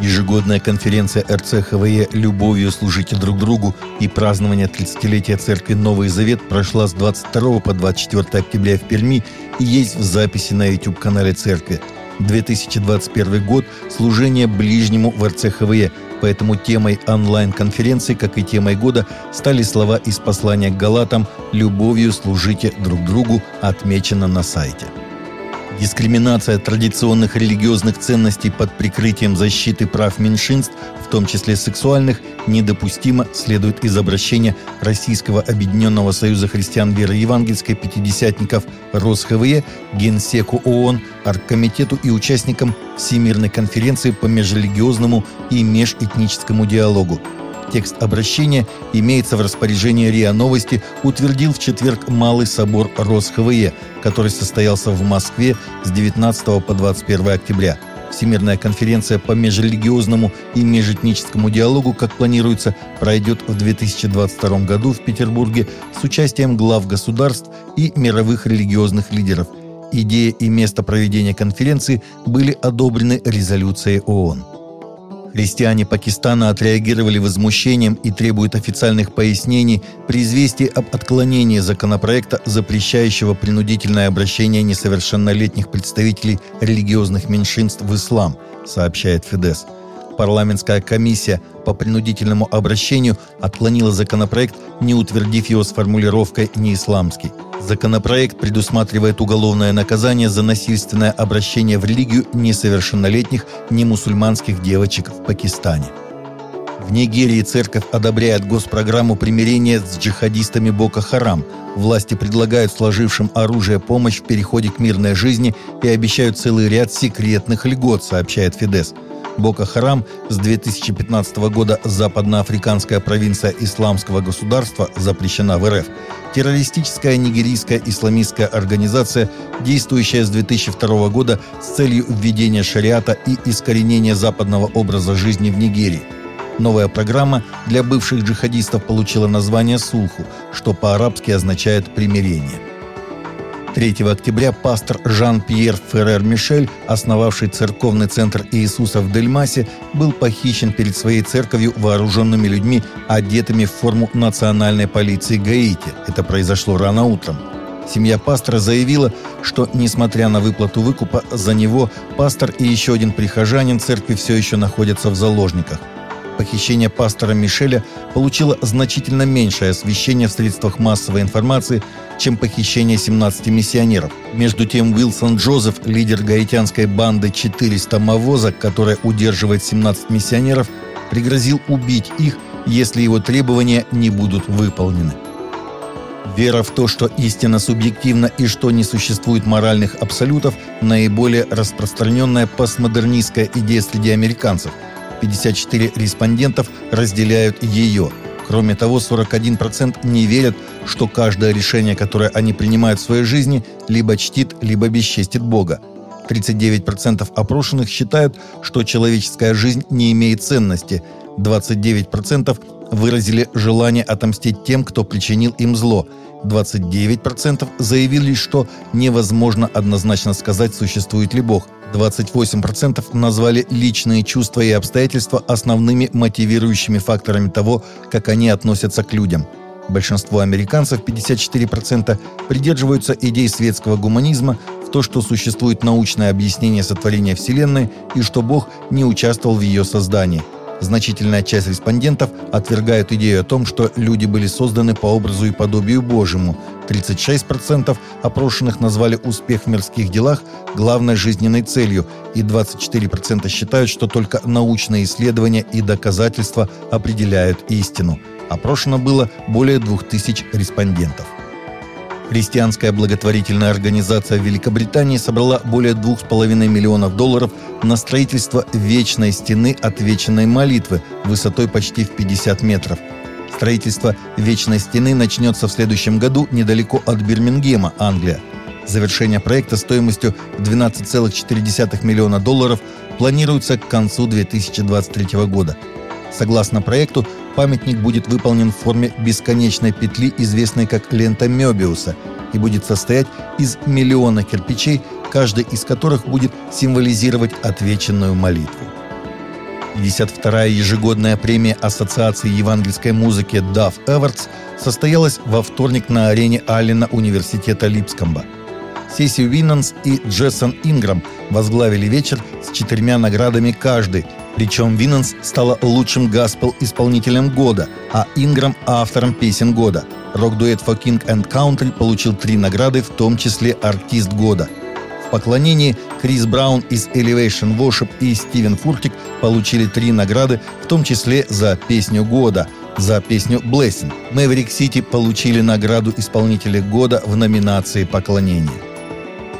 Ежегодная конференция РЦХВЕ «Любовью служите друг другу» и празднование 30-летия Церкви Новый Завет прошла с 22 по 24 октября в Перми и есть в записи на YouTube-канале Церкви. 2021 год – служение ближнему в РЦХВЕ, поэтому темой онлайн-конференции, как и темой года, стали слова из послания к Галатам «Любовью служите друг другу», отмечено на сайте. Дискриминация традиционных религиозных ценностей под прикрытием защиты прав меньшинств, в том числе сексуальных, недопустима, следует из обращения Российского Объединенного Союза Христиан Веры Евангельской Пятидесятников РосХВЕ, Генсеку ООН, Аргкомитету и участникам Всемирной конференции по межрелигиозному и межэтническому диалогу – Текст обращения имеется в распоряжении РИА Новости, утвердил в четверг Малый собор РосХВЕ, который состоялся в Москве с 19 по 21 октября. Всемирная конференция по межрелигиозному и межэтническому диалогу, как планируется, пройдет в 2022 году в Петербурге с участием глав государств и мировых религиозных лидеров. Идея и место проведения конференции были одобрены резолюцией ООН. Христиане Пакистана отреагировали возмущением и требуют официальных пояснений при известии об отклонении законопроекта, запрещающего принудительное обращение несовершеннолетних представителей религиозных меньшинств в ислам, сообщает Фидес. Парламентская комиссия по принудительному обращению отклонила законопроект, не утвердив его с формулировкой «неисламский». Законопроект предусматривает уголовное наказание за насильственное обращение в религию несовершеннолетних немусульманских девочек в Пакистане. В Нигерии церковь одобряет госпрограмму примирения с джихадистами Бока Харам. Власти предлагают сложившим оружие помощь в переходе к мирной жизни и обещают целый ряд секретных льгот, сообщает Фидес – Бока-Харам с 2015 года западноафриканская провинция Исламского государства запрещена в РФ. Террористическая нигерийская исламистская организация, действующая с 2002 года с целью введения шариата и искоренения западного образа жизни в Нигерии. Новая программа для бывших джихадистов получила название «Сулху», что по-арабски означает «примирение». 3 октября пастор Жан-Пьер Феррер-Мишель, основавший церковный центр Иисуса в Дельмасе, был похищен перед своей церковью вооруженными людьми, одетыми в форму национальной полиции Гаити. Это произошло рано утром. Семья пастора заявила, что, несмотря на выплату выкупа, за него пастор и еще один прихожанин церкви все еще находятся в заложниках – Похищение пастора Мишеля получило значительно меньшее освещение в средствах массовой информации, чем похищение 17 миссионеров. Между тем, Уилсон Джозеф, лидер гаитянской банды 400 Мавоза, которая удерживает 17 миссионеров, пригрозил убить их, если его требования не будут выполнены. Вера в то, что истина субъективна и что не существует моральных абсолютов, наиболее распространенная постмодернистская идея среди американцев – 54 респондентов разделяют ее. Кроме того, 41% не верят, что каждое решение, которое они принимают в своей жизни, либо чтит, либо бесчестит Бога. 39% опрошенных считают, что человеческая жизнь не имеет ценности. 29% выразили желание отомстить тем, кто причинил им зло. 29% заявили, что невозможно однозначно сказать, существует ли Бог. 28% назвали личные чувства и обстоятельства основными мотивирующими факторами того, как они относятся к людям. Большинство американцев, 54%, придерживаются идей светского гуманизма то, что существует научное объяснение сотворения Вселенной и что Бог не участвовал в ее создании – Значительная часть респондентов отвергают идею о том, что люди были созданы по образу и подобию Божьему. 36% опрошенных назвали успех в мирских делах главной жизненной целью, и 24% считают, что только научные исследования и доказательства определяют истину. Опрошено было более 2000 респондентов. Христианская благотворительная организация Великобритании собрала более 2,5 миллионов долларов на строительство вечной стены отвеченной молитвы высотой почти в 50 метров. Строительство вечной стены начнется в следующем году недалеко от Бирмингема, Англия. Завершение проекта стоимостью 12,4 миллиона долларов планируется к концу 2023 года. Согласно проекту, памятник будет выполнен в форме бесконечной петли, известной как лента Мёбиуса, и будет состоять из миллиона кирпичей, каждый из которых будет символизировать отвеченную молитву. 52-я ежегодная премия Ассоциации евангельской музыки Dove Awards состоялась во вторник на арене Аллена Университета Липскомба. Сеси Уиннанс и Джессон Инграм возглавили вечер с четырьмя наградами каждый, причем Виннанс стала лучшим гаспел-исполнителем года, а Инграм – автором песен года. Рок-дуэт for King and Country получил три награды, в том числе «Артист года». В поклонении Крис Браун из Elevation Worship и Стивен Фуртик получили три награды, в том числе за песню года, за песню Blessing. Maverick City получили награду исполнителя года в номинации «Поклонение».